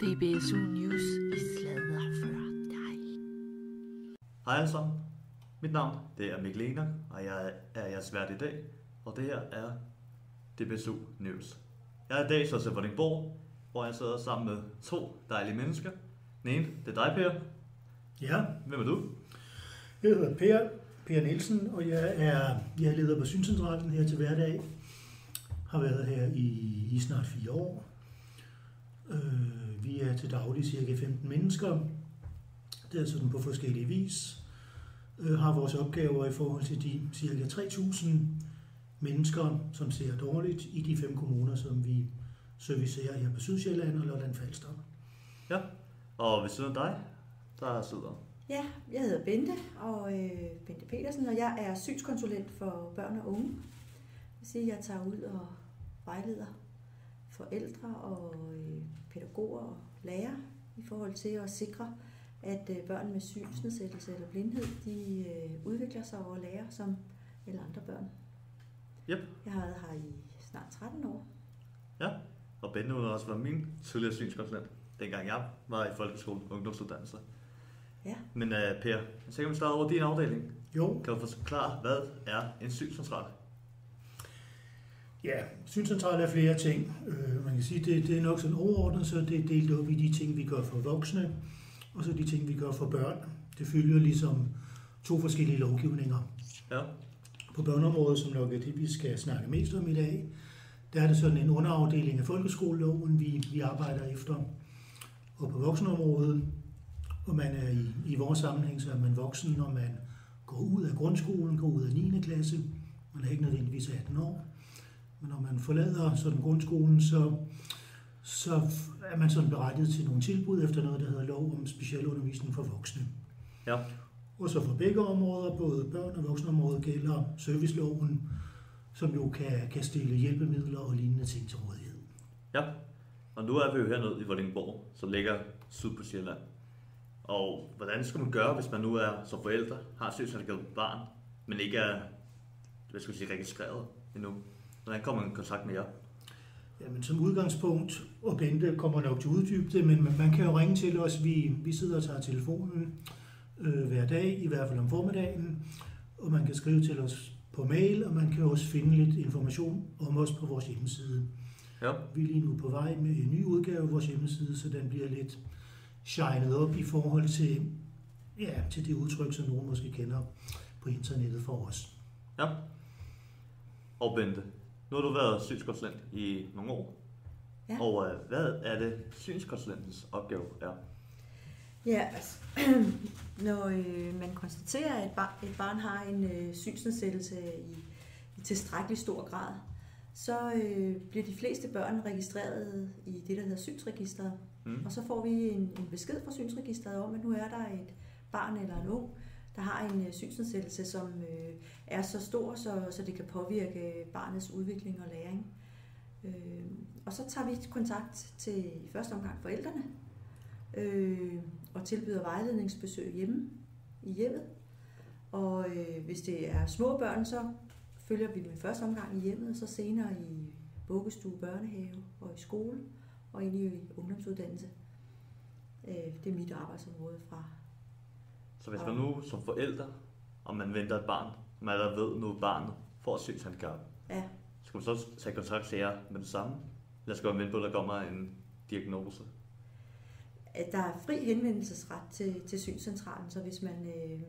DBSU News i sladder for dig. Hej alle sammen. Mit navn det er Mikkel Ener, og jeg er jeres vært i dag, og det her er DBSU News. Jeg er i dag så til Vordingborg, hvor jeg sidder sammen med to dejlige mennesker. Den ene, det er dig, Per. Ja, Hvem er du? jeg hedder Per, Per Nielsen, og jeg er, jeg er leder på Synscentralen her til hverdag. Har været her i, i snart fire år. Øh, vi er til daglig cirka 15 mennesker. Det er sådan på forskellige vis. Øh, har vores opgaver i forhold til de cirka 3.000 mennesker, som ser dårligt i de fem kommuner, som vi servicerer her på Sydsjælland og Lolland Falster. Ja. Og ved siden af dig, der sidder... Ja, jeg hedder Bente, og øh, Bente Petersen, og jeg er synskonsulent for børn og unge. Det vil sige, at jeg tager ud og vejleder forældre og øh, pædagoger og lærere i forhold til at sikre, at øh, børn med synsnedsættelse eller blindhed, de øh, udvikler sig og lærer som alle andre børn. Yep. Jeg har været her i snart 13 år. Ja. Og Bente hun har også været min tidligere synskonsulent, dengang jeg var i folkeskolen ungdomsuddannelse. Ja. Men uh, Per, så kan vi starte over din afdeling. Jo, Kan du forklare, hvad er en synscentral? Ja, synscentral er flere ting. Øh, man kan sige, det, det er nok sådan overordnet, så det er delt op i de ting, vi gør for voksne, og så de ting, vi gør for børn. Det følger ligesom to forskellige lovgivninger. Ja. På børneområdet, som nok er det, vi skal snakke mest om i dag, der er det sådan en underafdeling af folkeskoleloven, vi, vi arbejder efter. Og på voksenområdet, hvor man er i, i vores sammenhæng, så er man voksen, når man går ud af grundskolen, går ud af 9. klasse. Man er ikke nødvendigvis 18 år. Men når man forlader sådan grundskolen, så, så er man sådan berettiget til nogle tilbud efter noget, der hedder lov om specialundervisning for voksne. Ja. Og så for begge områder, både børn- og voksenområdet, gælder serviceloven, som jo kan, kan stille hjælpemidler og lignende ting til rådighed. Ja, og nu er vi jo hernede i Vordingborg, som ligger syd på Sjælland. Og hvordan skal man gøre, hvis man nu er som forældre, har et synshandicappet barn, men ikke er hvad skal jeg sige, registreret endnu? Hvordan kommer man i kontakt med jer? Jamen, som udgangspunkt, og Bente kommer nok til at uddybe det, men man- kan jo ringe til os. Vi, vi sidder og tager telefonen øh, hver dag, i hvert fald om formiddagen, og man kan skrive til os på mail, og man kan også finde lidt information om os på vores hjemmeside. Ja, Vi er lige nu på vej med en ny udgave af vores hjemmeside, så den bliver lidt shined op i forhold til, ja, til det udtryk, som nogen måske kender på internettet for os. ja. Og Bente, nu har du været synskonsulent i nogle år. Ja. Og øh, hvad er det, synskonsulentens opgave er? Ja, altså, når øh, man konstaterer, at et, bar, et barn har en øh, synsnedsættelse i, i tilstrækkelig stor grad, så øh, bliver de fleste børn registreret i det, der hedder synsregisteret. Mm. Og så får vi en, en besked fra synsregisteret om, at nu er der et barn eller en ung, der har en øh, synsnedsættelse, som øh, er så stor, så, så det kan påvirke barnets udvikling og læring. Øh, og så tager vi kontakt til i første omgang forældrene, øh, og tilbyder vejledningsbesøg hjemme i hjemmet. Og øh, hvis det er små børn, så følger vi dem i første omgang i hjemmet, og så senere i vuggestue, børnehave og i skole og ind i ungdomsuddannelse. Øh, det er mit arbejdsområde fra. Så hvis man nu som forældre, og man venter et barn, som allerede ved nu, barnet får et synshandicap, Ja, skal man så tage kontakt til jer med det samme? Eller skal man vente på, at der kommer en diagnose? at der er fri henvendelsesret til, til synscentralen, så hvis man... Øh,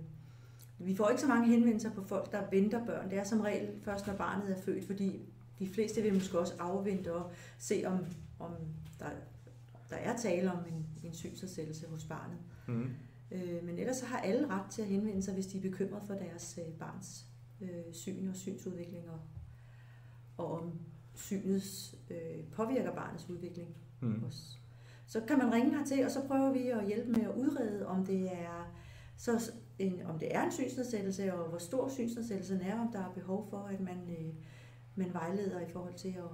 vi får ikke så mange henvendelser på folk, der venter børn. Det er som regel først, når barnet er født, fordi de fleste vil måske også afvente og se, om, om der, der er tale om en, en synsnedsættelse hos barnet. Mm. Øh, men ellers så har alle ret til at henvende sig, hvis de er bekymret for deres øh, barns øh, syn og synsudvikling, og, og om synets øh, påvirker barnets udvikling Mm. os. Så kan man ringe hertil, og så prøver vi at hjælpe med at udrede, om det er, så en, om det er en synsnedsættelse, og hvor stor synsnedsættelsen er, om der er behov for, at man, øh, man vejleder i forhold til at,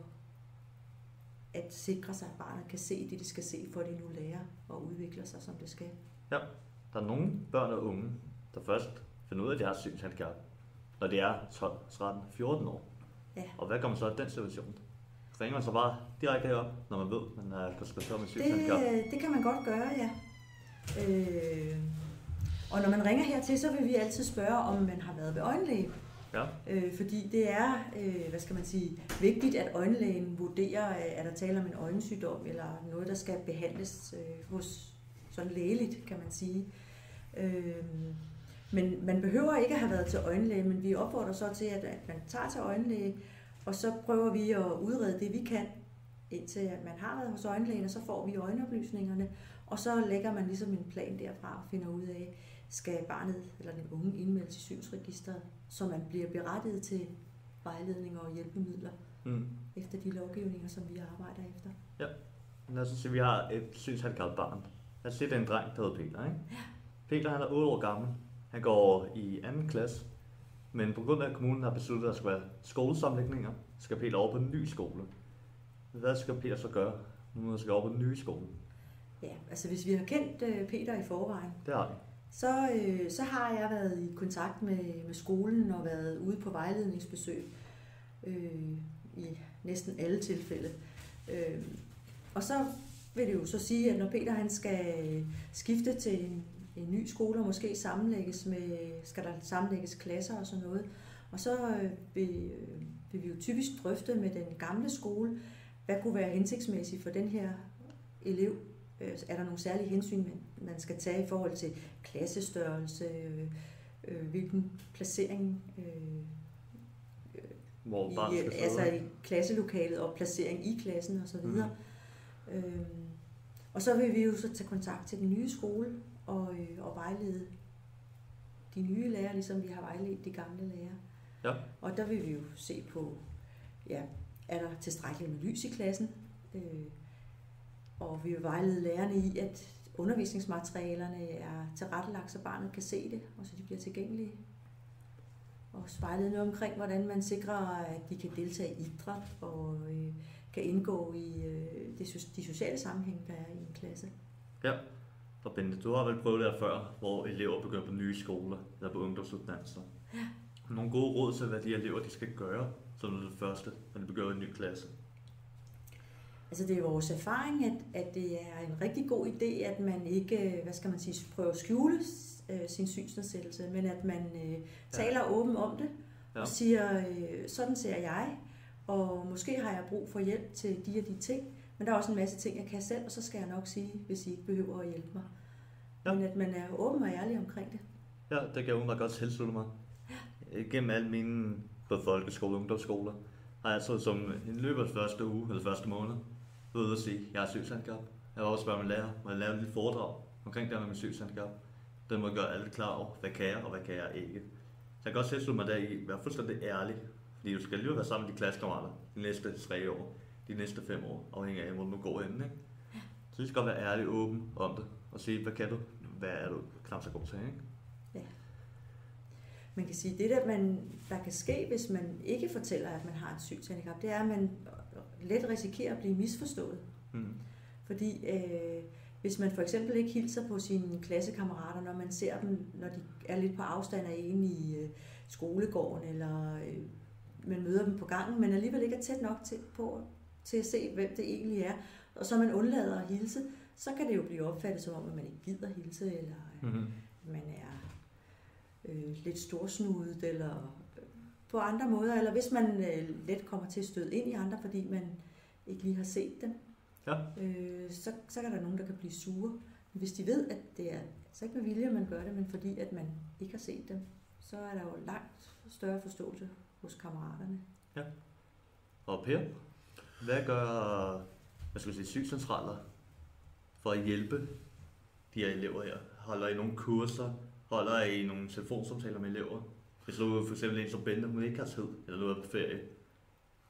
at sikre sig, at barnet kan se det, det skal se, for det nu lærer og udvikler sig, som det skal. Ja, der er nogle børn og unge, der først finder ud af, at de har et synshandicap, når de er 12, 13, 14 år. Ja. Og hvad gør man så i den situation? ringer man så bare direkte herop, når man ved, man er konsultation med synshandicap? Det, det kan man godt gøre, ja. Øh, og når man ringer hertil, så vil vi altid spørge, om man har været ved øjenlæge. Ja. Øh, fordi det er, øh, hvad skal man sige, vigtigt, at øjenlægen vurderer, øh, er der tale om en øjensygdom, eller noget, der skal behandles øh, hos sådan lægeligt, kan man sige. Øh, men man behøver ikke at have været til øjenlæge, men vi opfordrer så til, at at man tager til øjenlæge, og så prøver vi at udrede det, vi kan, indtil at man har været hos øjenlægen, og så får vi øjenoplysningerne, og så lægger man ligesom en plan derfra og finder ud af, skal barnet eller den unge indmeldes i synsregisteret, så man bliver berettiget til vejledning og hjælpemidler Mm. efter de lovgivninger, som vi arbejder efter. Lad os sige, at vi har et synshandicappet barn. Det er en dreng, der hedder Peter. Ikke? Peter han er 8 år gammel. Han går i anden klasse. Men på grund af, at kommunen har besluttet, at der skal være skolesammenlægninger, skal Peter over på en ny skole. Hvad skal Peter så gøre, når han skal over på den nye skole? Ja, altså hvis vi har kendt øh, Peter i forvejen, Det har vi. så, øh, så har jeg været i kontakt med, med skolen og været ude på vejledningsbesøg øh, i næsten alle tilfælde. Øh, og så vil det jo så sige, at når Peter han skal skifte til en, en ny skole og måske sammenlægges med, skal der sammenlægges klasser og sådan noget, og så øh, vil, øh, vil vi jo typisk drøfte med den gamle skole, hvad kunne være hensigtsmæssigt for den her elev. Øh, Er der nogle særlige hensyn, man- skal tage i forhold til klassestørrelse, øh, øh, hvilken placering øh, Hvor i, altså i klasselokalet og placering i klassen osv. Mm. Øhm, og så vil vi jo så tage kontakt til den nye skole og, øh, og vejlede de nye lærere, ligesom vi har vejledt de gamle lærere. Ja. Og der vil vi jo se på, ja, er der tilstrækkeligt med lys i klassen? Øh, og vi vil vejlede lærerne i, at undervisningsmaterialerne er tilrettelagt, så barnet kan se det, og så de bliver tilgængelige. Og også vejledende omkring, hvordan man sikrer, at de kan deltage i idræt og øh, kan indgå i øh, det, de sociale sammenhæng, der er i en klasse. Og Bente, du har vel prøvet det her før, hvor elever begynder på nye skoler eller på ungdomsuddannelser. Ja. Nogle gode råd til, hvad de elever de skal gøre, som det første, når de begynder en ny klasse. Altså det er vores erfaring, at, at det er en rigtig god idé, at man ikke, øh, hvad skal man sige, prøver at skjule øh, sin synsnedsættelse, men at man øh, taler åbent om det Ja. og siger, øh, sådan ser jeg, og måske har jeg brug for hjælp til de og de ting, men der er også en masse ting, jeg kan selv, og så skal jeg nok sige, hvis I ikke behøver at hjælpe mig. Ja. Ja. Men at man er åben og ærlig omkring det. Ja, det kan jeg umiddelbart godt tilslutte mig. Gennem alle mine både folkeskole og ungdomsskoler, har jeg så som en løbet af første uge eller første måned, været ude at sige, at jeg er synshandicap. Jeg har også spørge min lærer, må jeg lave et lille foredrag omkring det her med min synshandicap. Den må gøre alle klar over, hvad kan jeg og hvad kan jeg ikke. Så jeg kan også tilslutte mig der i, være fuldstændig ærlig, fordi du skal alligevel være sammen med de klassekammerater de næste tre år, de næste fem år, afhængig af, hvor du nu går hen. Ikke? Så du skal godt være ærlig og åben om det, og sige, hvad kan du, hvad er du knap så god til, ikke? Man kan sige, det der, man, der kan ske, hvis man ikke fortæller, at man har et synshandicap, det er, at man let risikerer at blive misforstået. Mm. Fordi øh, hvis man for eksempel ikke hilser på sine klassekammerater, når man ser dem, når de er lidt på afstand af en i øh, skolegården, eller øh, man møder dem på gangen, men alligevel ikke er tæt nok til, på, til at se, hvem det egentlig er, og så man undlader at hilse, så kan det jo blive opfattet som om, at man ikke gider hilse, eller Mm-hmm. at man er øh, lidt storsnudet, eller øh, på andre måder, eller hvis man øh, let kommer til at støde ind i andre, fordi man ikke lige har set dem, Ja. øh, så, så kan der nogen, der kan blive sure. Men hvis de ved, at det er altså ikke med vilje, man gør det, men fordi at man ikke har set dem, så er der jo langt større forståelse hos kammeraterne. Og Per, hvad gør hvad skal jeg sige, synscentraler for at hjælpe de her elever her? Holder I nogle kurser? Holder I nogle telefonsamtaler med elever? Hvis du for eksempel en som Bente, hun ikke har tid, eller du er på ferie,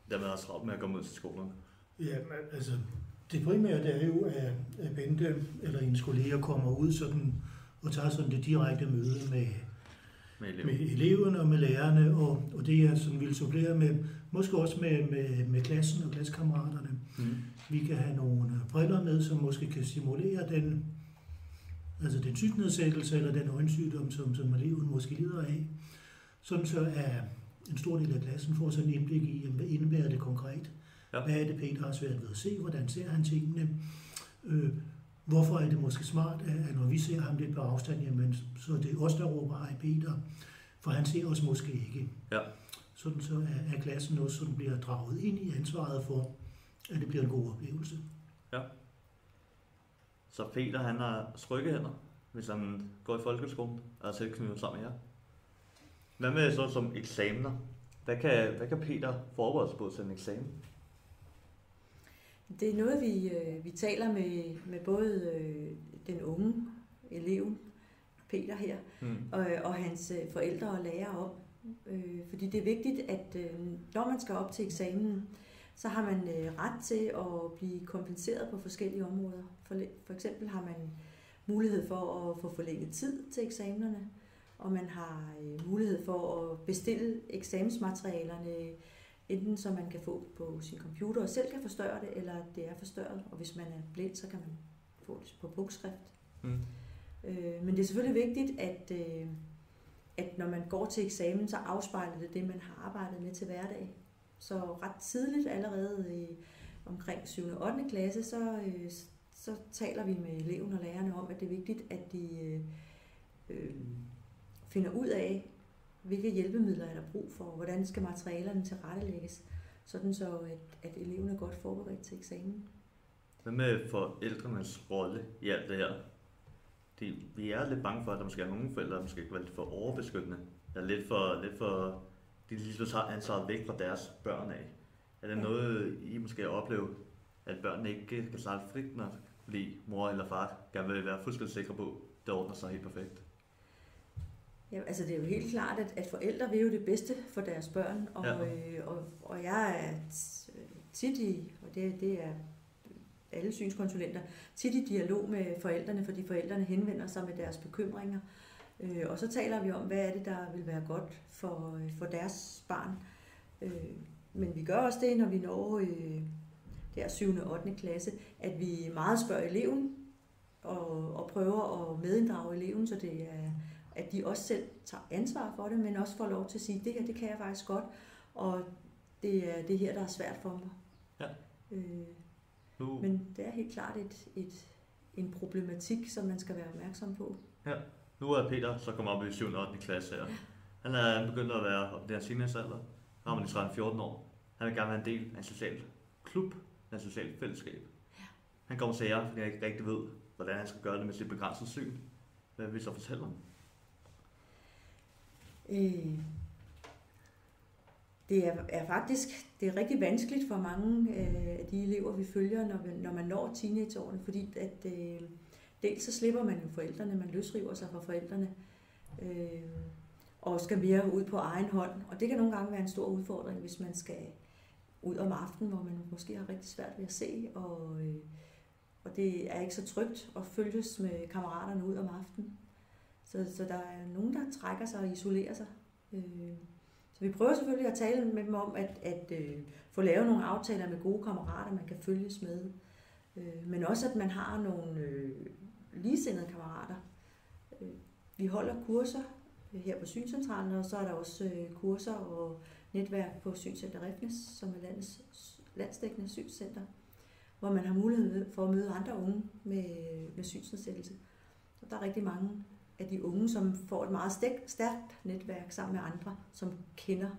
dermed har travlt med at komme ud til skolerne. Ja, men altså, det primære det er jo, at, at Bente eller hendes kolleger kommer ud sådan, og tager sådan det direkte møde med, Med elever. med eleverne og med lærerne, og, og det er sådan vil supplere med, måske også med, med, med klassen og klassekammeraterne. Mm. Vi kan have nogle øh, briller med, som måske kan simulere den, altså den synsnedsættelse eller den øjensygdom, som, som eleven måske lider af. Sådan så er en stor del af klassen får sådan en indblik i, hvad indebærer det konkret, Ja. Hvad er det, Peter har svært ved at se? Hvordan ser han tingene? Øh, hvorfor er det måske smart, at når vi ser ham lidt på afstand, jamen, så er det os, der råber, hej Peter, for han ser os måske ikke. Ja. Sådan så er, er klassen også sådan bliver draget ind i ansvaret for, at det bliver en god oplevelse. Så Peter, han har trygge hænder, hvis han går i folkeskolen og er tilknyttet sammen med jer. Hvad med så som eksamener? Hvad kan, hvad kan Peter forberede sig på til en eksamen? Det er noget, vi, øh, vi taler med, med både øh, den unge elev, Peter her, Hmm. og, og hans øh, forældre og lærere om. Øh, fordi det er vigtigt, at øh, når man skal op til eksamen, så har man øh, ret til at blive kompenseret på forskellige områder. For, for eksempel har man mulighed for at få forlænget tid til eksamenerne, og man har øh, mulighed for at bestille eksamensmaterialerne, enten så man kan få på sin computer og selv kan forstørre det, eller det er forstørret, og hvis man er blind, så kan man få det på bogskrift. Hmm. Øh, men det er selvfølgelig vigtigt, at, øh, at når man går til eksamen, så afspejler det det, man har arbejdet med til hverdag. Så ret tidligt, allerede i, omkring 7. og 8. klasse, så, øh, så taler vi med eleven og lærerne om, at det er vigtigt, at de øh, øh, finder ud af, hvilke hjælpemidler er der brug for, hvordan skal materialerne tilrettelægges, sådan så at, at eleven er godt forberedt til eksamen. Hvad med forældrenes rolle i alt det her? De, vi er lidt bange for, at der måske er nogle forældre, der måske kan være lidt for overbeskyttende. Eller lidt for, lidt for de ligesom tager ansvaret væk fra deres børn af. Er det Ja. noget, I måske oplever, at børnene ikke kan starte frit, fordi mor eller far gerne vil være fuldstændig sikre på, at det ordner sig helt perfekt? Ja, altså det er jo helt klart, at, at forældre vil jo det bedste for deres børn, og, Ja. øh, og, og jeg er tit i, og det, det er alle synskonsulenter, tit i dialog med forældrene, fordi forældrene henvender sig med deres bekymringer, øh, og så taler vi om, hvad er det, der vil være godt for, øh, for deres barn. Øh, men vi gør også det, når vi når øh, der 7. og 8. klasse, at vi meget spørger eleven, og, og prøver at medinddrage eleven, så det er at de også selv tager ansvar for det, men også får lov til at sige, det her, det kan jeg faktisk godt, og det er det her, der er svært for mig. Ja. Øh, Nu, men det er helt klart et, et, en problematik, som man skal være opmærksom på. nu er Peter så kommet op i 7. og 8. klasse her. Han er begyndt at være op i den teenagealder. Nu har man i 13-14 år. Han vil gerne være en del af en social klub, af et socialt fællesskab. Han kommer til jer, fordi han ikke rigtig ved, hvordan han skal gøre det med sit begrænsede syn. Hvad vil vi så fortælle ham? Øh, det er, er faktisk det er rigtig vanskeligt for mange øh, af de elever, vi følger, når, vi, når man når teenageårene, fordi at, øh, dels så slipper man jo forældrene, man løsriver sig fra forældrene, øh, og skal mere ud på egen hånd. Og det kan nogle gange være en stor udfordring, hvis man skal ud om aftenen, hvor man måske har rigtig svært ved at se, og, øh, og det er ikke så trygt at følges med kammeraterne ud om aftenen. Så, så der er nogen, der trækker sig og isolerer sig. Øh, så vi prøver selvfølgelig at tale med dem om, at, at øh, få lavet nogle aftaler med gode kammerater, man kan følges med. Øh, men også, at man har nogle øh, ligesindede kammerater. Øh, vi holder kurser øh, her på Synscentralen, og så er der også øh, kurser og netværk på Synscenter Refnes, som er landets landsdækkende synscenter, hvor man har mulighed for at møde andre unge med, med synsnedsættelse. Og der er rigtig mange af de unge, som får et meget stærkt, netværk sammen med andre, som kender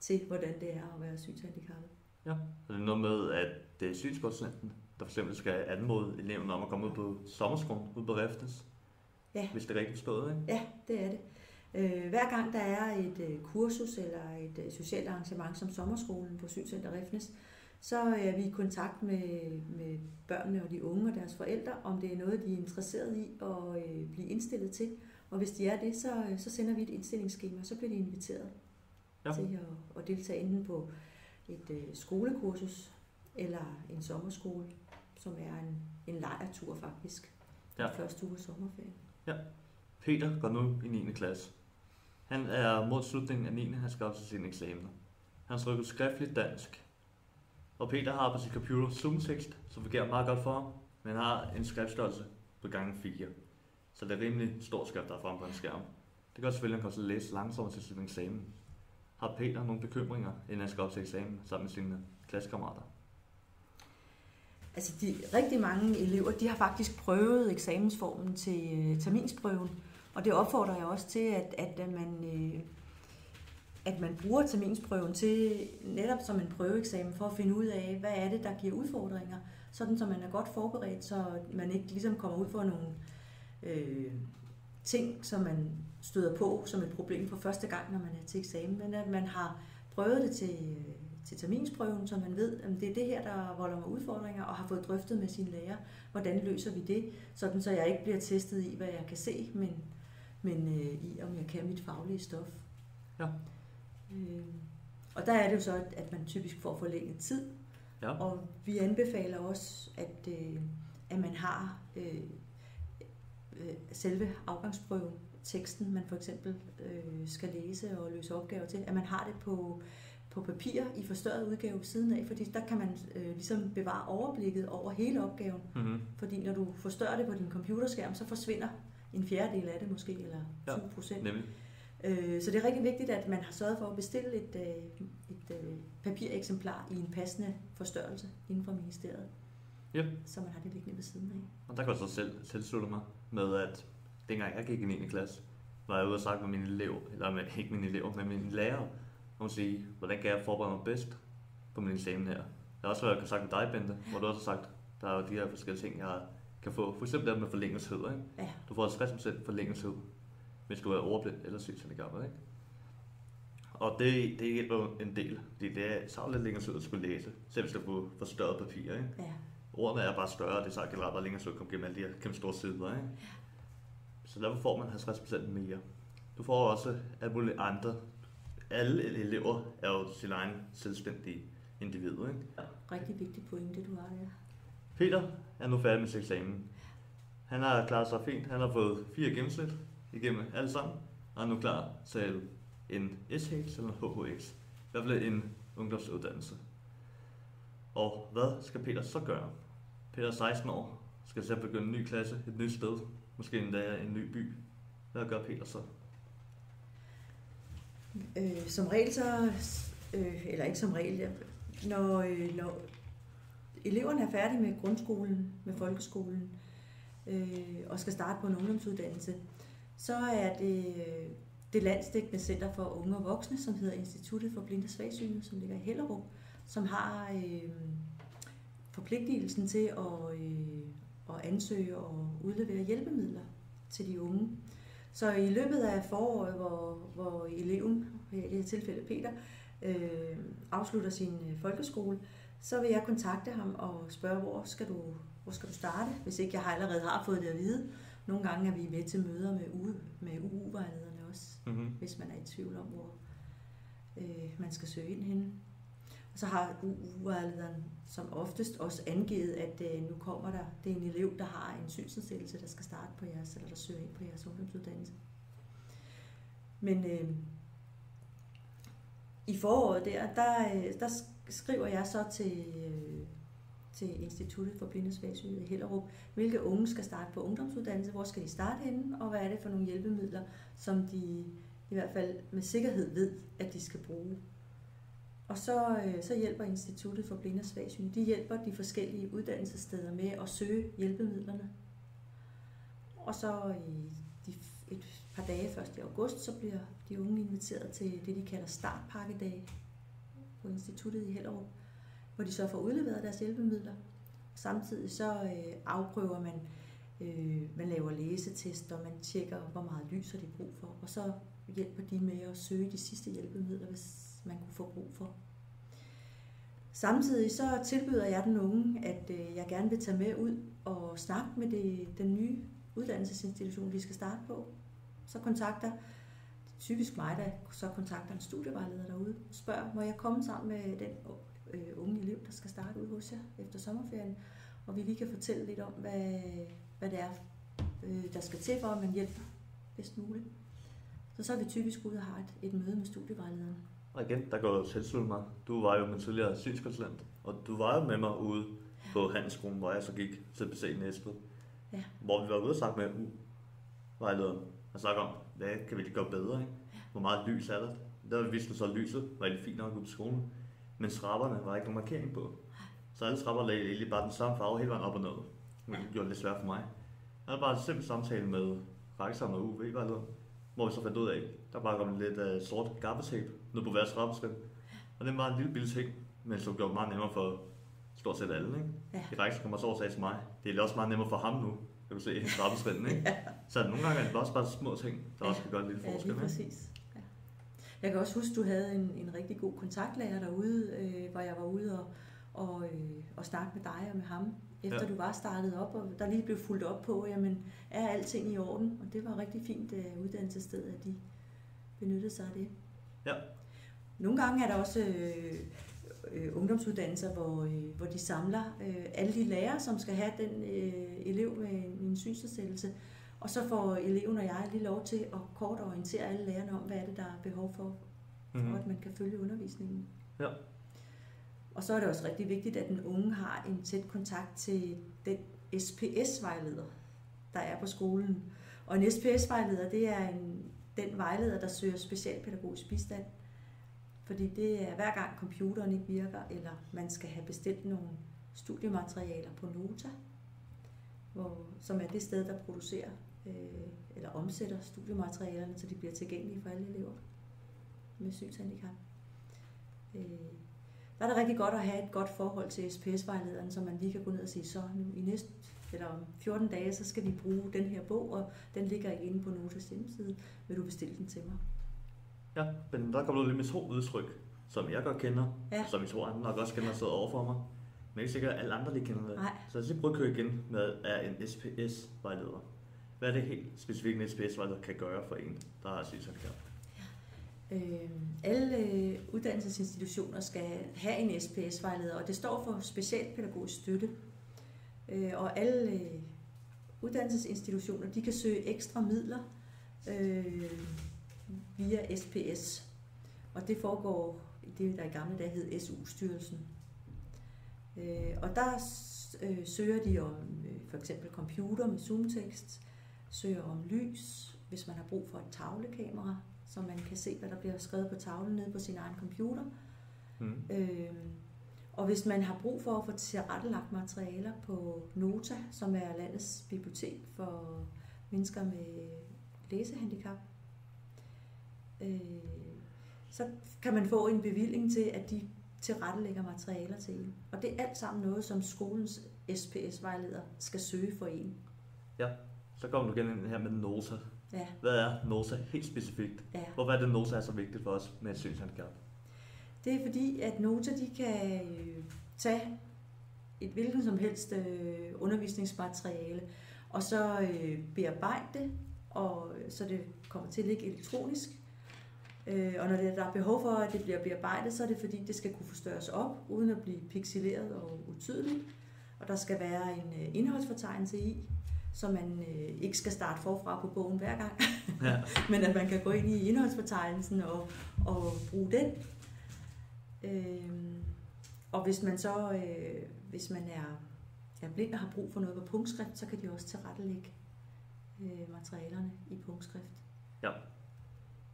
til, hvordan det er at være synshandicappet. Ja. Er det noget med, at det er synskonsulenten, der for eksempel skal anmode eleven om at komme ud på sommerskolen ude på Refnes? Ja. Hvis det er rigtigt forstået, ikke? Ja, det er det. Øh, hver gang der er et øh, kursus eller et øh, socialt arrangement som sommerskolen på Synscenter Refnes, så er vi i kontakt med, med børnene og de unge og deres forældre, om det er noget, de er interesseret i at øh, blive indstillet til. Og hvis de er det, så, øh, så sender vi et indstillingsskema, så bliver de inviteret Ja. ja. til at, at deltage enten på et øh, skolekursus eller en sommerskole, som er en, en lejretur faktisk. Den Ja. første uge af sommerferien. Peter går nu i 9. klasse. Han er mod slutningen af 9. Han skal op til sine eksamener. Han har skriftligt dansk. Og Peter har på sin computer zoom-tekst, som fungerer meget godt for ham, men han har en skriftstørrelse på gange 4. Så det er rimelig stor skrift, der er fremme på en skærm. Det gør selvfølgelig, at han kan også læse langsommere til sin eksamen. Har Peter nogle bekymringer, inden han skal op til eksamen sammen med sine klassekammerater? Altså de rigtig mange elever, de har faktisk prøvet eksamensformen til øh, terminsprøven, og det opfordrer jeg også til, at, at man, øh, at man bruger terminsprøven til netop som en prøveeksamen for at finde ud af, hvad er det, der giver udfordringer, sådan så man er godt forberedt, så man ikke ligesom kommer ud for nogle øh, ting, som man støder på som et problem for første gang, når man er til eksamen, men at man har prøvet det til, øh, til terminsprøven, så man ved, at det er det her, der volder mig udfordringer, og har fået drøftet med sin lærer, hvordan løser vi det, sådan så jeg ikke bliver testet i, hvad jeg kan se, men, men øh, i, om jeg kan mit faglige stof. Ja. Øh, og der er det jo så, at man typisk får forlænget tid, Ja. og vi anbefaler også, at, øh, at man har øh, øh, selve afgangsprøven, teksten, man for eksempel øh, skal læse og løse opgaver til, at man har det på, på papir i forstørret udgave siden af, fordi der kan man øh, ligesom bevare overblikket over hele opgaven, Mm-hmm. fordi når du forstørrer det på din computerskærm, så forsvinder en fjerdedel af det måske, eller Ja, 20 procent. Nemlig. Øh, så det er rigtig vigtigt, at man har sørget for at bestille et, øh, et øh, papireksemplar i en passende forstørrelse inden for ministeriet. Yep. Så man har det liggende ved siden af. Og der kan jeg så selv tilslutte mig med, at dengang jeg gik i 9. klasse, var jeg ude og snakke med mine elever, eller med, ikke mine elever, men mine lærere, om at sige, hvordan kan jeg forberede mig bedst på min eksamen her. Jeg har også været kontakt med dig, Bente, hvor du også har sagt, der er jo de her forskellige ting, jeg kan få. For eksempel det med forlængethed, ikke? Ja. Du får 60% forlængethed, hvis du er overblind eller synshandicappet, ikke? Og det, det hjælper en del, fordi det er så lidt længere tid at skulle læse, selv hvis du får forstørret papir, ikke? Ja. Ordene er bare større, det tager generelt bare længere tid at komme gennem alle de her kæmpe store sider, ikke? Så derfor får man 50% mere. Du får også alle mulige andre. Alle elever er jo sin egen selvstændige individ, ikke? Rigtig vigtig pointe, du har der. Peter er nu færdig med sin eksamen. Han har klaret sig fint. Han har fået fire gennemsnit igennem alle sammen. Og er nu klar til en SHX eller en HHX. I hvert fald en ungdomsuddannelse. Og hvad skal Peter så gøre? Peter er 16 år. Skal selv begynde en ny klasse, et nyt sted. Måske endda en ny by. Hvad gør Peter så? Øh, som regel så, øh, eller ikke som regel, ja, når, øh, når eleverne er færdige med grundskolen, med folkeskolen, øh, og skal starte på en ungdomsuddannelse, så er det øh, det landsdækkende center for unge og voksne, som hedder Instituttet for Blinde og Svagsynet, som ligger i Hellerup, som har øh, forpligtelsen til at, øh, at ansøge og udlevere hjælpemidler til de unge. Så i løbet af foråret, hvor, hvor eleven, i det her tilfælde Peter, øh, afslutter sin øh, folkeskole, så vil jeg kontakte ham og spørge, hvor skal du, hvor skal du starte, hvis ikke jeg allerede har fået det at vide. Nogle gange er vi med til møder med, U, med UU-vejlederne også, Mm-hmm. hvis man er i tvivl om, hvor øh, man skal søge ind henne. Og så har UU-vejlederen som oftest også angivet, at øh, nu kommer der, det er en elev, der har en synsnedsættelse, der skal starte på jeres, eller der søger ind på jeres ungdomsuddannelse. Men øh, i foråret der, der, øh, der skriver jeg så til, øh, til Instituttet for Blindesvagsyde i Hellerup, hvilke unge skal starte på ungdomsuddannelse, hvor skal de starte henne, og hvad er det for nogle hjælpemidler, som de i hvert fald med sikkerhed ved, at de skal bruge. Og så, øh, så hjælper Instituttet for Blindesvagsyde. de hjælper de forskellige uddannelsessteder med at søge hjælpemidlerne. Og så i de, et par dage først i august, så bliver de unge inviteret til det, de kalder startpakkedage på Instituttet i Hellerup, hvor de så får udleveret deres hjælpemidler. Samtidig så øh, afprøver man, øh, man laver læsetester, man tjekker, hvor meget lys har de brug for, og så hjælper de med at søge de sidste hjælpemidler, hvis man kunne få brug for. Samtidig så tilbyder jeg den unge, at øh, jeg gerne vil tage med ud og snakke med det, den nye uddannelsesinstitution, vi skal starte på. Så kontakter typisk mig, der så kontakter en studievejleder derude, spørger, må jeg komme sammen med den øh, unge elev, der skal starte ude hos jer efter sommerferien, og vi lige kan fortælle lidt om, hvad, hvad det er, øh, der skal til for, at man hjælper bedst muligt. Så så er vi typisk ude og har et, et møde med studievejlederen. Og igen, der går jo tilslutte mig. Du var jo min tidligere synskonsulent, og du var jo med mig ude på handelsskolen, hvor jeg så gik til i Næstved. Ja. Hvor vi var ude og snakke med vejlederen og snakke om, hvad kan vi lige gøre bedre, ikke? Hvor meget lys er der? Der vidste du så, lyset var rigtig fint nok ude på skolen, men trapperne var ikke nogen markering på. Så alle trapper lagde egentlig bare den samme farve hele vejen op og ned. Men det gjorde det lidt svært for mig. Jeg havde bare en simpel samtale med rektoren og UV-vejlederen, hvor vi så fandt ud af, der bare kom lidt uh, sort gaffetape ned på hver trappetrin. Og det var en lille bitte ting, men så gjorde det meget nemmere for stort set alle. Ikke? Ja. De rektor kommer så over og sagde til mig, det er også meget nemmere for ham nu, kan du se, i ikke? Ja. Så nogle gange er det også bare små ting, der Ja. også kan gøre en lille Ja, forskel. lige ikke? præcis. Ja. Jeg kan også huske, du havde en, en rigtig god kontaktlærer derude, øh, hvor jeg var ude og, og, øh, og snakke med dig og med ham, efter Ja. du var startet op, og der lige blev fuldt op på, jamen, er alting i orden? Og det var rigtig fint uh, uddannelsessted, at de benyttede sig af det. Ja. Nogle gange er der også øh, øh, ungdomsuddannelser, hvor, øh, hvor de samler øh, alle de lærere, som skal have den øh, elev med en, en synsnedsættelse, og så får eleven og jeg lige lov til at kort orientere alle lærerne om, hvad er det, der er behov for, for Mhm. at man kan følge undervisningen. Ja. Og så er det også rigtig vigtigt, at den unge har en tæt kontakt til den SPS-vejleder, der er på skolen. Og en SPS-vejleder, det er en, den vejleder, der søger specialpædagogisk bistand. Fordi det er hver gang computeren ikke virker, eller man skal have bestilt nogle studiematerialer på Nota, hvor, som er det sted, der producerer øh, eller omsætter studiematerialerne, så de bliver tilgængelige for alle elever med synshandicap. Øh, der er det rigtig godt at have et godt forhold til SPS-vejlederen, så man lige kan gå ned og sige, så nu i næste, eller om 14 dage, så skal vi bruge den her bog, og den ligger inde på Notas hjemmeside. Vil du bestille den til mig? Ja, men der kommer lige med to udtryk, som jeg godt kender, Ja. som I to andre nok også kender, der sidder overfor mig. Men ikke sikkert, at alle andre lige kender det. Nej. Så os lige prøve at køre igen med, er en SPS-vejleder. Hvad er det helt specifikt, en SPS-vejleder kan gøre for en, der har synshandicap? Øh, alle øh, uddannelsesinstitutioner skal have en SPS-vejleder, og det står for specialpædagogisk støtte. Øh, og alle øh, uddannelsesinstitutioner de kan søge ekstra midler øh, via SPS. Og det foregår i det, der i gamle dage hed SU-styrelsen. Øh, og der øh, søger de om øh, for eksempel computer med zoomtekst, søger om lys, hvis man har brug for et tavlekamera, så man kan se, hvad der bliver skrevet på tavlen nede på sin egen computer. Mm. Øh, og hvis man har brug for at få tilrettelagt materialer på Nota, som er landets bibliotek for mennesker med læsehandicap, øh, så kan man få en bevilling til, at de tilrettelægger materialer til en. Og det er alt sammen noget, som skolens SPS-vejleder skal søge for en. Så kommer du igen ind her med Nota. Ja, Hvad er Nota helt specifikt? ja. Hvorfor er det, Nota er så vigtigt for os med et synshandicap? Det er fordi, at Nota de kan øh, tage et hvilken som helst øh, undervisningsmateriale, og så øh, bearbejde det, og, så det kommer til at ligge elektronisk. Øh, og når det, der er behov for, at det bliver bearbejdet, så er det fordi, det skal kunne forstørres op, uden at blive pixeleret og utydeligt. Og der skal være en øh, indholdsfortegnelse i, så man øh, ikke skal starte forfra på bogen hver gang, Ja. men at man kan gå ind i indholdsfortegnelsen og, og bruge den. Øhm, og hvis man så, øh, hvis man er, er blind og har brug for noget på punktskrift, så kan de også tilrettelægge øh, materialerne i punktskrift.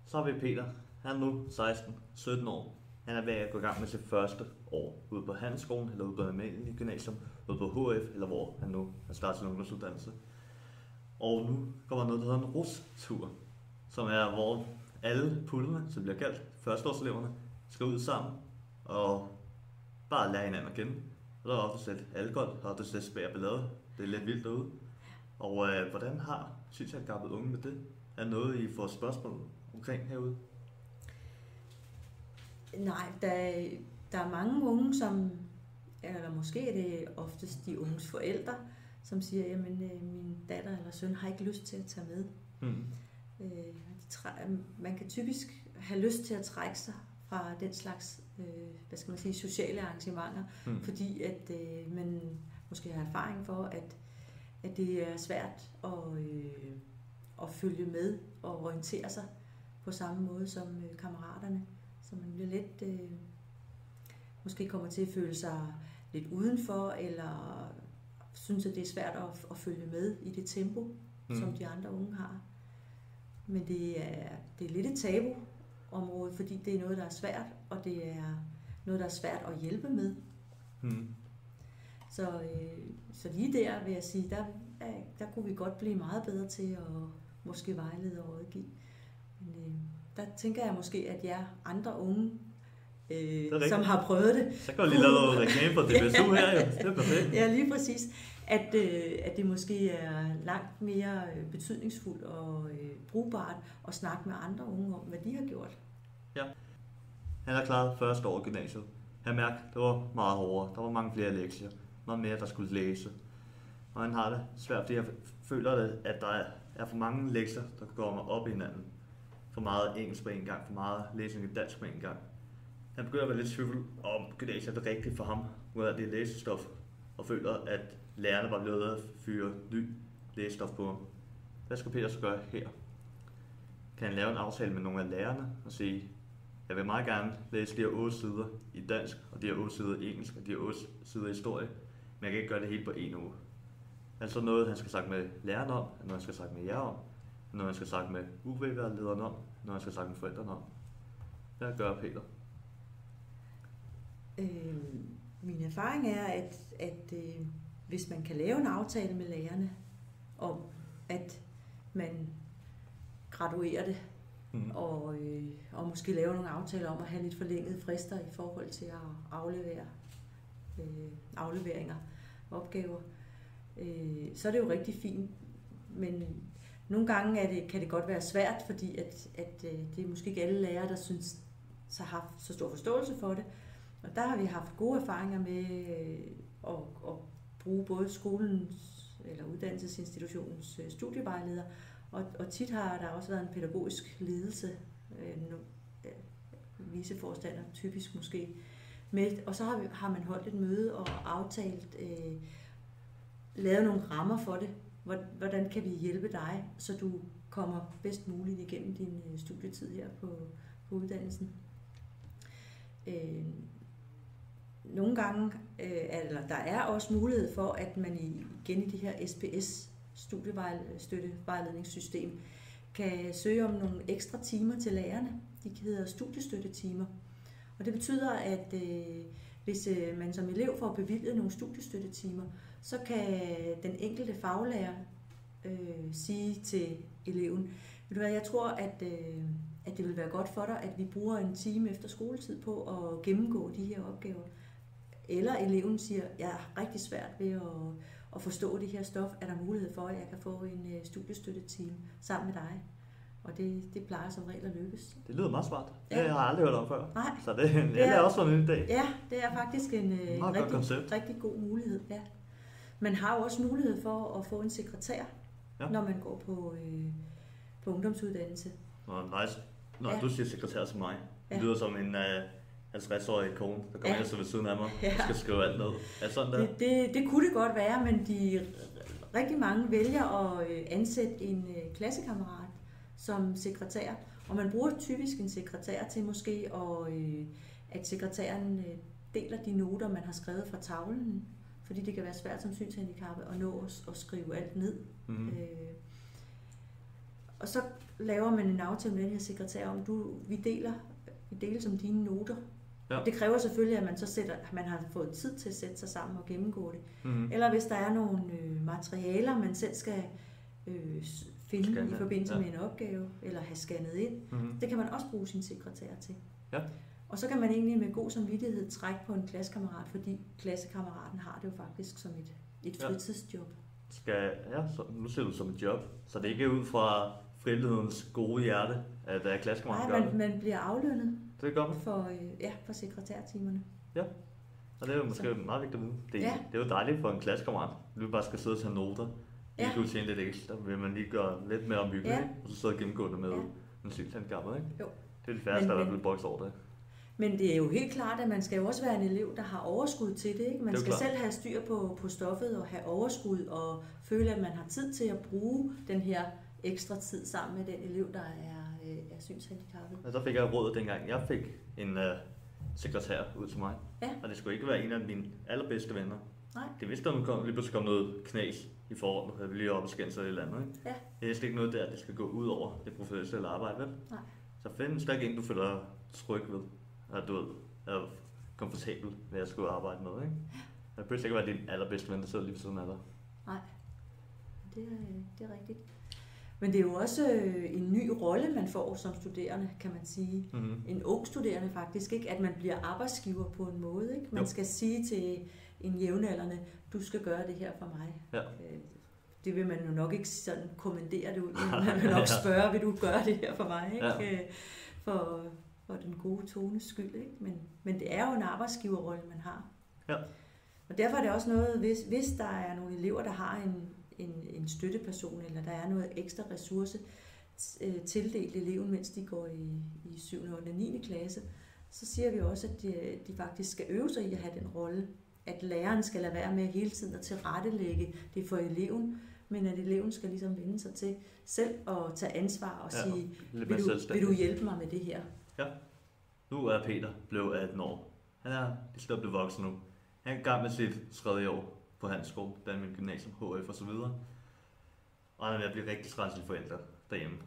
Så har vi Peter. Han er nu 16-17 år. Han er ved at gå i gang med sit første år ude på handelsskolen, eller ude på almindelig gymnasium, ude på HF, eller hvor han nu har startet sin ungdomsuddannelse. Og nu kommer noget, der hedder en rustur, som er, hvor alle pullerne, som bliver kaldt, førsteårseleverne, skal ud sammen og bare lære hinanden at kende. Og der er ofte lidt alkohol, og det er lidt spære ballade. Det er lidt vildt derude. Og øh, hvordan har synshandicappede unge med det? Er noget, I får spørgsmål omkring herude? Nej, der, der er mange unge, som, eller måske er det oftest de unges forældre, som siger, jamen øh, min datter eller søn har ikke lyst til at tage med. Hmm. Øh, de man kan typisk have lyst til at trække sig fra den slags, øh, hvad skal man sige, sociale arrangementer, Hmm. fordi at øh, man måske har erfaring for, at, at det er svært at, øh, at følge med og orientere sig på samme måde som øh, kammeraterne. Så man bliver lidt, øh, måske kommer til at føle sig lidt udenfor, eller synes, at det er svært at, at følge med i det tempo, mm. som de andre unge har. Men det er, det er lidt et tabuområde, fordi det er noget, der er svært, og det er noget, der er svært at hjælpe med. Hmm. Så, øh, så lige der vil jeg sige, der, der, der kunne vi godt blive meget bedre til at måske vejlede og rådgive. Men øh, der tænker jeg måske, at jer andre unge, øh, som har prøvet det, Så kan du lige lave noget reklame for DBSU her, jo. Det er perfekt. Ja, lige præcis. At, øh, at det måske er langt mere øh, betydningsfuldt og øh, brugbart at snakke med andre unge om, hvad de har gjort. Han har klaret første år i gymnasiet. Han mærker, det var meget hårdere. Der var mange flere lektier. Meget mere, der skulle læse. Og han har det svært, fordi jeg føler, det, at der er, er for mange lektier, der går mig op i hinanden. For meget engelsk på en gang, for meget læsning i dansk på en gang. Han begynder at være lidt i tvivl om gymnasiet er det rigtige for ham, ud af det læsestof, og føler, at lærerne var blevet at fyre ny læsestof på ham. Hvad skal Peter så gøre her? Kan han lave en aftale med nogle af lærerne og sige, jeg vil meget gerne læse de her 8 sider i dansk, og de her 8 sider i engelsk, og de her 8 sider i historie, men jeg kan ikke gøre det hele på en uge. Altså noget, han skal snakke med lærerne om, noget, han skal snakke med jer om, noget, han skal snakke med UV-lederen om, noget, han skal snakke med forældrene om? Hvad gør Peter? Øh, min erfaring er, at, at øh, hvis man kan lave en aftale med lærerne om, at man graduerer det, Mm. og, øh, og måske lave nogle aftaler om at have lidt forlængede frister i forhold til at aflevere øh, afleveringer opgaver, øh, så er det jo rigtig fint. Men nogle gange er det, kan det godt være svært, fordi at, at øh, det er måske ikke alle lærere, der synes, så har haft så stor forståelse for det. Og der har vi haft gode erfaringer med øh, at, at bruge både skolens eller uddannelsesinstitutionens øh, studievejleder, og, og tit har der også været en pædagogisk ledelse, øh, no- øh, viceforstander typisk måske, med, og så har, vi, har man holdt et møde og aftalt, øh, lavet nogle rammer for det. Hvordan kan vi hjælpe dig, så du kommer bedst muligt igennem din øh, studietid her på, på uddannelsen? Øh, nogle gange, øh, eller der er også mulighed for, at man igen i det her SPS studievejledningssystem, kan søge om nogle ekstra timer til lærerne. De hedder studiestøttetimer. Og det betyder, at øh, hvis øh, man som elev får bevilget nogle studiestøttetimer, så kan den enkelte faglærer øh, sige til eleven, ved du hvad, jeg tror, at, øh, at det vil være godt for dig, at vi bruger en time efter skoletid på at gennemgå de her opgaver. Eller eleven siger, jeg er rigtig svært ved at, at forstå det her stof. Er der mulighed for, at jeg kan få en øh, studiestøttetime sammen med dig? Og det, det plejer som regel at lykkes. Det lyder meget smart. Det Ja. har jeg aldrig hørt om før. Nej, Så det, det Det er- er også sådan en dag. Ja, det er faktisk en, øh, en rigtig, koncept. rigtig god mulighed. Ja. Man har jo også mulighed for at få en sekretær, Ja. når man går på, øh, på ungdomsuddannelse. Nå, nice. Når Ja. du siger sekretær til mig, det Ja. lyder som en uh, 50-årig kone, der kommer Ja. ind og ved siden af mig Ja. og skal skrive alt ned. Er det sådan der? Det, det, det kunne det godt være, men de rigtig mange vælger at øh, ansætte en øh, klassekammerat som sekretær. Og man bruger typisk en sekretær til måske, at, øh, at sekretæren deler de noter, man har skrevet fra tavlen. Fordi det kan være svært som synshandicappet at nå at, at skrive alt ned. Mm-hmm. Øh, og så laver man en aftale med den her sekretær om, du, vi deler vi deler som dine noter. Ja. Det kræver selvfølgelig, at man så sætter, at man har fået tid til at sætte sig sammen og gennemgå det. Mm-hmm. Eller hvis der er nogle øh, materialer, man selv skal øh, finde Scanne, i forbindelse ja. med en opgave, eller have scannet ind, Mm-hmm. det kan man også bruge sin sekretær til. Ja. Og så kan man egentlig med god samvittighed trække på en klassekammerat, fordi klassekammeraten har det jo faktisk som et, et Ja. fritidsjob. Skal, ja, så, nu ser du som et job, så det er ikke ud fra frivillighedens gode hjerte, at der er klassekammerat Nej, man, man bliver aflønnet Det gør man. for, øh, ja, for sekretærtimerne. Og det er jo måske Så- meget vigtigt at vide. Det, Ja. det er jo dejligt for en klassekammerat, at du bare skal sidde og tage noter. Ja. Ja. Du tjene lidt ekstra, vil man lige gøre lidt mere omhyggeligt, Ja. ja. og så sidde og gennemgå det med Ja. ja. en synshandicapet, ikke? Jo. Det er de færreste, Men- der men- vil bokse over det. Men det er jo helt klart, at man skal jo også være en elev, der har overskud til det. Ikke? Man Det er skal klart. selv have styr på, på stoffet og have overskud og føle, at man har tid til at bruge den her ekstra tid sammen med den elev, der er, øh, er synshandicappet. Og så fik jeg råd dengang, jeg fik en uh, sekretær ud til mig. Ja. Og det skulle ikke være en af mine allerbedste venner. Nej. Det vidste, at der kom, lige pludselig kom noget knas i forholdet, at vi lige oppe og skændes eller et eller andet. Ikke? Ja. Det er slet ikke noget der, det skal gå ud over det professionelle arbejde, vel? Nej. Så find en stærk en, du føler tryg ved, at du ved, er komfortabel med at skulle arbejde med. Ikke? Det behøver ikke være din allerbedste ven, der sidder lige ved siden af dig. Det er, det er rigtigt. Men det er jo også øh, en ny rolle, man får som studerende, kan man sige. Mm-hmm. En ung studerende faktisk, ikke? At man bliver arbejdsgiver på en måde, ikke? Man Jo. skal sige til en jævnaldrende, du skal gøre det her for mig. Ja. Øh, Det vil man jo nok ikke sådan kommandere det ud, men man vil nok spørge, vil du gøre det her for mig, ikke? Ja. Øh, For, for den gode tones skyld, ikke? Men, men det er jo en arbejdsgiverrolle, man har. Ja. Og derfor er det også noget, hvis, hvis der er nogle elever, der har en, en, en støtteperson, eller der er noget ekstra ressource øh, tildelt eleven, mens de går i, i 7. 8. og 9. klasse, så siger vi også, at de, de faktisk skal øve sig i at have den rolle, at læreren skal lade være med hele tiden at tilrettelægge det for eleven, men at eleven skal ligesom vende sig til selv at tage ansvar og Ja, sige, vil du, vil du hjælpe mig med det her? Nu er Peter blevet 18 år. Han er lige blevet voksen nu. Han er i gang med sit tredje år på hans skole, Danmark Gymnasium, HF og så videre. Og han er ved at blive rigtig træt af sine forældre derhjemme.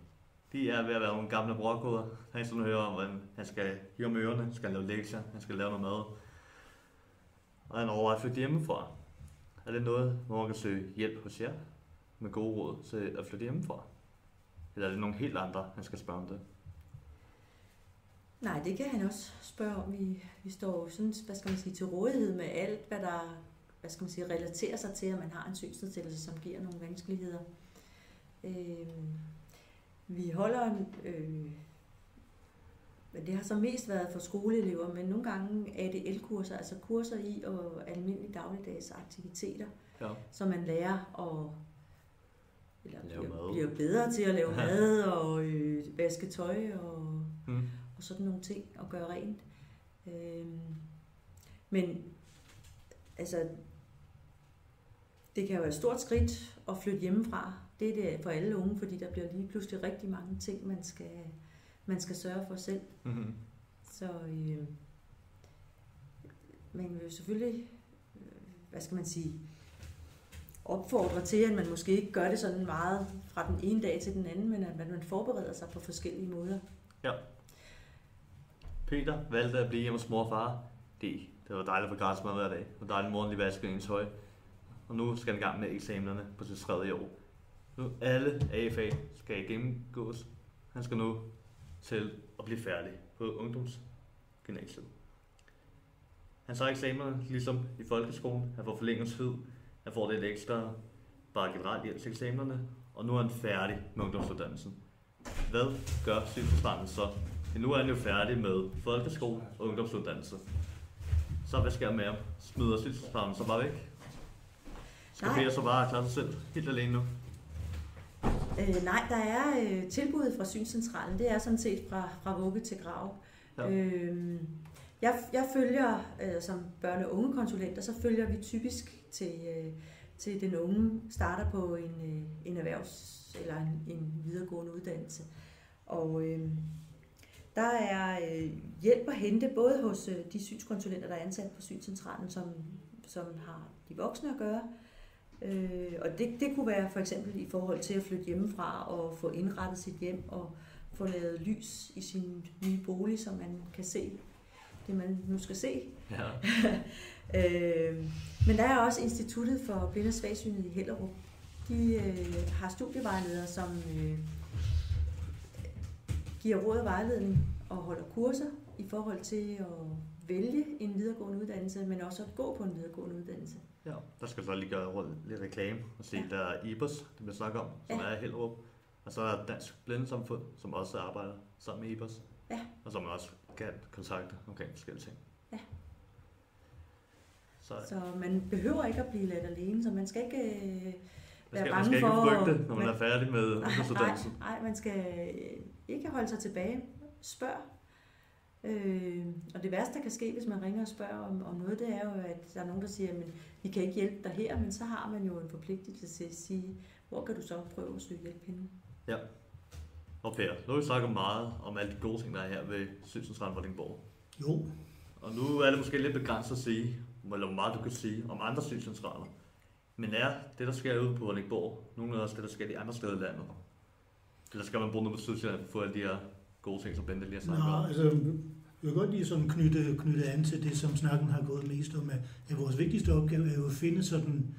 De er ved at være nogle gamle brokkoder. Han sådan hører om, hvordan han skal hive med ørerne, han skal lave lektier, han skal lave noget mad. Og han overvejer at flytte hjemmefra. Er det noget, hvor man kan søge hjælp hos jer med gode råd til at flytte hjemmefra? Eller er det nogle helt andre, han skal spørge om det? Nej, det kan han også spørge om. Vi, vi står sådan, hvad skal man sige, til rådighed med alt, hvad der hvad skal man sige, relaterer sig til, at man har en synsnedsættelse, som giver nogle vanskeligheder. Øh, vi holder, en, øh, men det har så mest været for skoleelever, men nogle gange ADL-kurser, altså kurser i og almindelige dagligdags aktiviteter, Ja. så man lærer at eller Lave bliver, mad. bliver bedre til at lave mad og øh, vaske tøj og Hmm. og sådan nogle ting at gøre rent. Øhm, men altså, det kan jo være et stort skridt at flytte hjemmefra. Det er det for alle unge, fordi der bliver lige pludselig rigtig mange ting, man skal, man skal sørge for selv. Mm-hmm. Så øh, man vil jo selvfølgelig, øh, hvad skal man sige, opfordre til, at man måske ikke gør det sådan meget fra den ene dag til den anden, men at man forbereder sig på forskellige måder. Peter valgte at blive hjemme hos mor og far. Det, det var dejligt at få gratis mad hver dag. Og dejligt morgen lige vaske ens tøj. Og nu skal han i gang med eksamenerne på sit tredje år. Nu alle AFA skal gennemgås. Han skal nu til at blive færdig på ungdomsgymnasiet. Han tager eksamenerne ligesom i folkeskolen. Han får forlænget tid. Han får lidt ekstra bare generelt hjælp til eksamenerne. Og nu er han færdig med ungdomsuddannelsen. Hvad gør sygeplejersken så? Nu er han jo færdig med folkeskole og ungdomsuddannelse. Så hvad sker med ham? Smider sygeplejersken så bare væk? Skal Nej. Peter så bare klare sig selv helt alene nu? Øh, nej, der er øh, tilbuddet fra Synscentralen. Det er sådan set fra, fra vugge til grav. Ja. Øh, jeg, jeg følger øh, som børne- og ungekonsulenter, så følger vi typisk til, øh, til den unge starter på en, øh, en erhvervs- eller en, en videregående uddannelse. Og øh, der er øh, hjælp at hente både hos øh, de synskonsulenter, der er ansat på Synscentralen, som, som har de voksne at gøre, Øh, og det, det kunne være for eksempel i forhold til at flytte hjemmefra og få indrettet sit hjem og få lavet lys i sin nye bolig, så man kan se det, man nu skal se. Ja. Øh, men der er også Instituttet for Blinde og Svagsynede i Hellerup. De øh, har studievejledere, som øh, giver råd og vejledning og holder kurser i forhold til at vælge en videregående uddannelse, men også at gå på en videregående uddannelse. Ja. Der skal så lige gøre rundt lidt reklame og se, Ja. der er IBOS, det bliver snakket om, som Ja. er i Hellerup. Og så er Dansk Blindesamfund, som også arbejder sammen med IBOS. Ja. Og som man også kan kontakte omkring forskellige ting. Ja. Så Så man behøver ikke at blive ladt alene, så man skal ikke øh, man være skal, man bange skal ikke for... frygte, når man man- er færdig med Nej, ungdomsuddannelsen. nej, man skal øh, ikke holde sig tilbage. Spørg. Øh, og det værste, der kan ske, hvis man ringer og spørger om, om noget, det er jo, at der er nogen, der siger, at vi kan ikke hjælpe dig her, men så har man jo en forpligtelse til at sige, hvor kan du så prøve at søge hjælp henne? Og Per, nu har vi snakket meget om alle de gode ting, der er her ved Sydscentralen Vordingborg. Jo, Og nu er det måske lidt begrænset at sige, eller hvor meget du kan sige om andre synscentraler. Men er det, der sker ude på Vordingborg, nogle af også det, der sker de andre steder i landet? Eller skal man bruge noget på Sydsjælland for alle de her gode ting, som Bente lige har sagt Nå, om? altså, jeg vil godt lige sådan knytte, knytte an til det, som snakken har gået mest om, at, vores vigtigste opgave er jo at finde sådan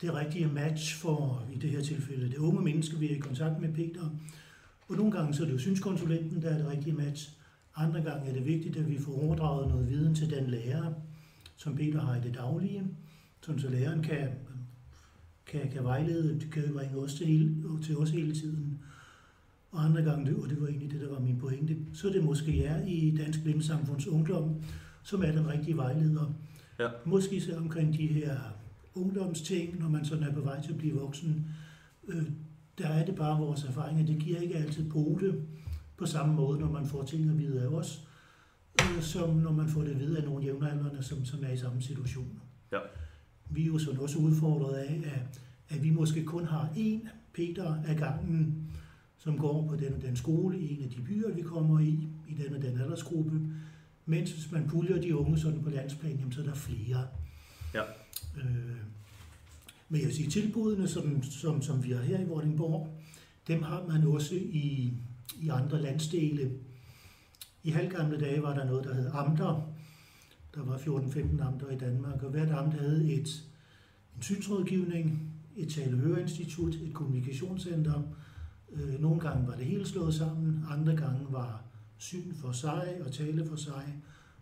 det rigtige match for, i det her tilfælde, det unge menneske, vi er i kontakt med Peter. Og nogle gange så er det jo synskonsulenten, der er det rigtige match. Andre gange er det vigtigt, at vi får overdraget noget viden til den lærer, som Peter har i det daglige, sådan så læreren kan, kan, kan vejlede, kan bringe os til, hele, til os hele tiden. Og andre gange, og det var egentlig det, der var min pointe, så er det måske er i Dansk Blindesamfunds Ungdom, som er den rigtige vejleder. Ja. Måske især omkring de her ungdomsting, når man sådan er på vej til at blive voksen. Øh, der er det bare vores erfaring, at det giver ikke altid pote på samme måde, når man får ting at vide af os, øh, som når man får det at vide af nogle jævnaldrende, som, som er i samme situation. Ja. Vi er jo sådan også udfordret af, at, at vi måske kun har én Peter af gangen, som går på den og den skole i en af de byer, vi kommer i, i den og den aldersgruppe. Mens hvis man puljer de unge sådan på landsplan, jamen, så er der flere. Ja. Øh, men jeg vil sige, tilbudene, som, som, som vi har her i Vordingborg, dem har man også i, i andre landsdele. I halvgamle dage var der noget, der hed amter. Der var 14-15 amter i Danmark, og hvert amt havde et, en synsrådgivning, et talehøreinstitut, et kommunikationscenter. Øh, nogle gange var det helt slået sammen, andre gange var syn for sig og tale for sig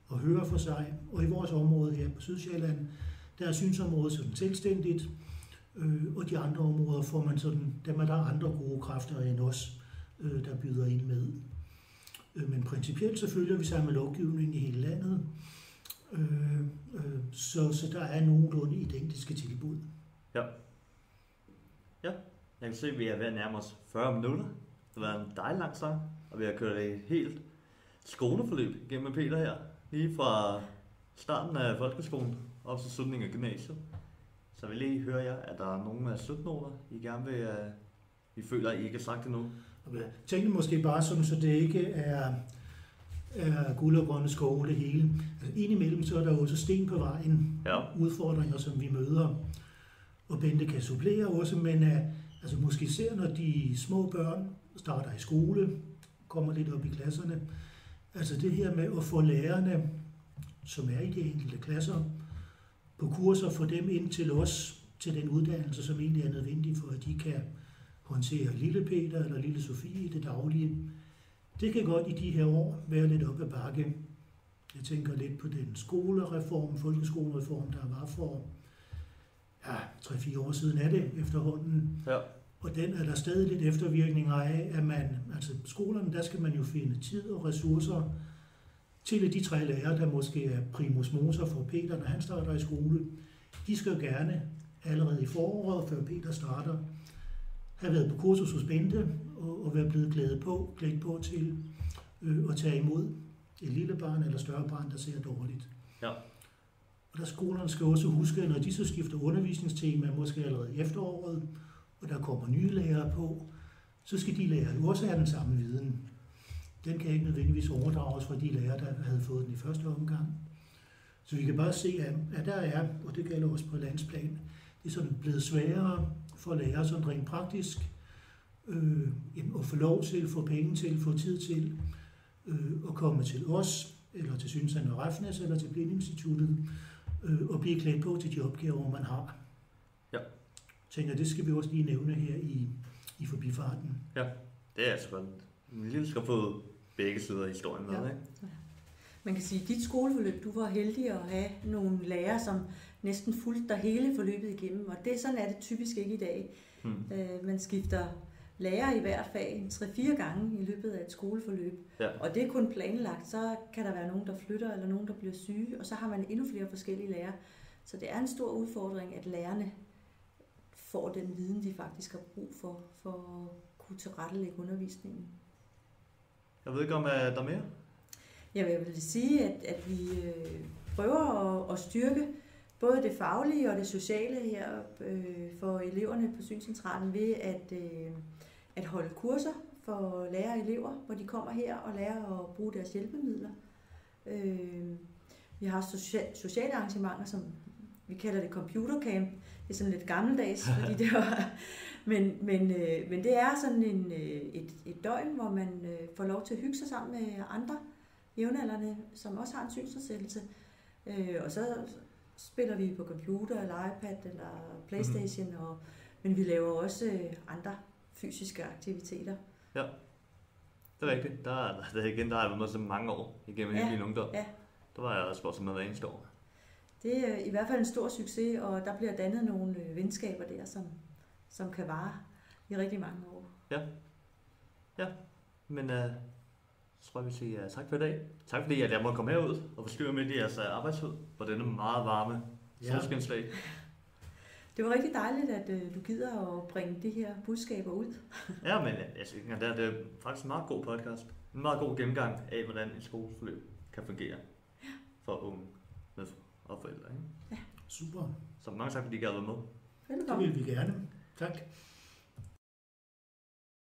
og høre for sig. Og i vores område her på Sydsjælland, der er synsområdet sådan selvstændigt, øh, og de andre områder får man sådan, dem er der andre gode kræfter end os, øh, der byder ind med. Øh, men principielt så følger vi samme lovgivning i hele landet, øh, øh, så, så der er nogenlunde identiske tilbud. Ja. Ja, jeg kan se, at vi er ved at nærme os 40 minutter. Det har været en dejlig lang sang, og vi har kørt et helt skoleforløb gennem med Peter her. Lige fra starten af folkeskolen op til slutningen af gymnasiet. Så vil lige høre jer, at der er nogle af slutnoter, I gerne vil, uh, I føler, at I ikke har sagt endnu. Og jeg tænkte måske bare sådan, så det ikke er, er guld og grønne skove det hele. Altså indimellem så er der også sten på vejen, Ja. udfordringer, som vi møder. Og Bente kan supplere også, men uh, altså måske især når de små børn starter i skole, kommer lidt op i klasserne. Altså det her med at få lærerne, som er i de enkelte klasser, på kurser, få dem ind til os, til den uddannelse, som egentlig er nødvendig for, at de kan håndtere lille Peter eller lille Sofie i det daglige. Det kan godt i de her år være lidt op ad bakke. Jeg tænker lidt på den skolereform, folkeskolereform, der var for ja, 3-4 år siden af det efterhånden. Ja. Og den er der stadig lidt eftervirkninger af, at man, altså skolerne, der skal man jo finde tid og ressourcer til de tre lærere, der måske er primus motor for Peter, når han starter i skole. De skal jo gerne allerede i foråret, før Peter starter, have været på kursus hos Bente og, og være blevet glædet på, glædt på til øh, at tage imod et lille barn eller større barn, der ser dårligt. Ja. Og der skolerne skal også huske, at når de så skifter undervisningstema, måske allerede i efteråret, og der kommer nye lærere på, så skal de lærere jo også have den samme viden. Den kan ikke nødvendigvis overdrages fra de lærere, der havde fået den i første omgang. Så vi kan bare se, at, der er, og det gælder også på landsplan, det er sådan blevet sværere for lærere sådan rent praktisk øh, at få lov til, få penge til, få tid til øh, at komme til os, eller til Synsand og Refnes, eller til Blindinstituttet, øh, og blive klædt på til de opgaver, man har. Ja. tænker, det skal vi også lige nævne her i, i forbifarten. Det er altså godt. Vi lige skal få begge sider af historien med, Ja. ikke? Man kan sige, at dit skoleforløb, du var heldig at have nogle lærere, som næsten fulgte dig hele forløbet igennem, og det sådan er det typisk ikke i dag. Hmm. Øh, man skifter lærer i hvert fag en 3-4 gange i løbet af et skoleforløb. Ja. Og det er kun planlagt, så kan der være nogen, der flytter, eller nogen, der bliver syge, og så har man endnu flere forskellige lærere. Så det er en stor udfordring, at lærerne får den viden, de faktisk har brug for, for at kunne tilrettelægge undervisningen. Jeg ved ikke, om der er mere? Jeg vil sige, at, at vi øh, prøver at, at styrke både det faglige og det sociale her øh, for eleverne på Synscentralen ved at, øh, at holde kurser for lærere og elever, hvor de kommer her og lærer at bruge deres hjælpemidler. Øh, vi har social, sociale arrangementer, som vi kalder det computercamp. Det er sådan lidt gammeldags, fordi det var, men, men, øh, men det er sådan en, øh, et, et døgn, hvor man øh, får lov til at hygge sig sammen med andre jævnaldrende, som også har en synsnedsættelse. Øh, og så spiller vi på computer, eller iPad, eller Playstation, mm-hmm. og, men vi laver også øh, andre fysiske aktiviteter. Det er rigtigt. Der, er- der, igen, der har jeg været med så mange år igennem Ja, hele min ungdom. ja. Der var jeg også bare med hver eneste år. Det er i hvert fald en stor succes, og der bliver dannet nogle øh, venskaber der, som, som kan vare i rigtig mange år. Men uh, så tror jeg, vi siger uh, tak for i dag. Tak fordi at jeg måtte komme herud og forstyrre midt i jeres uh, arbejdstid på denne meget varme Ja. solskinsdag. Det var rigtig dejligt, at øh, du gider at bringe de her budskaber ud. Ja, men jeg synes ikke, det, er, det er faktisk en meget god podcast. En meget god gennemgang af, hvordan et skoleforløb kan fungere for unge med og forældre. Ikke? Super. Så mange tak, fordi I gad være med. Det Velkommen. vil vi gerne. Tak.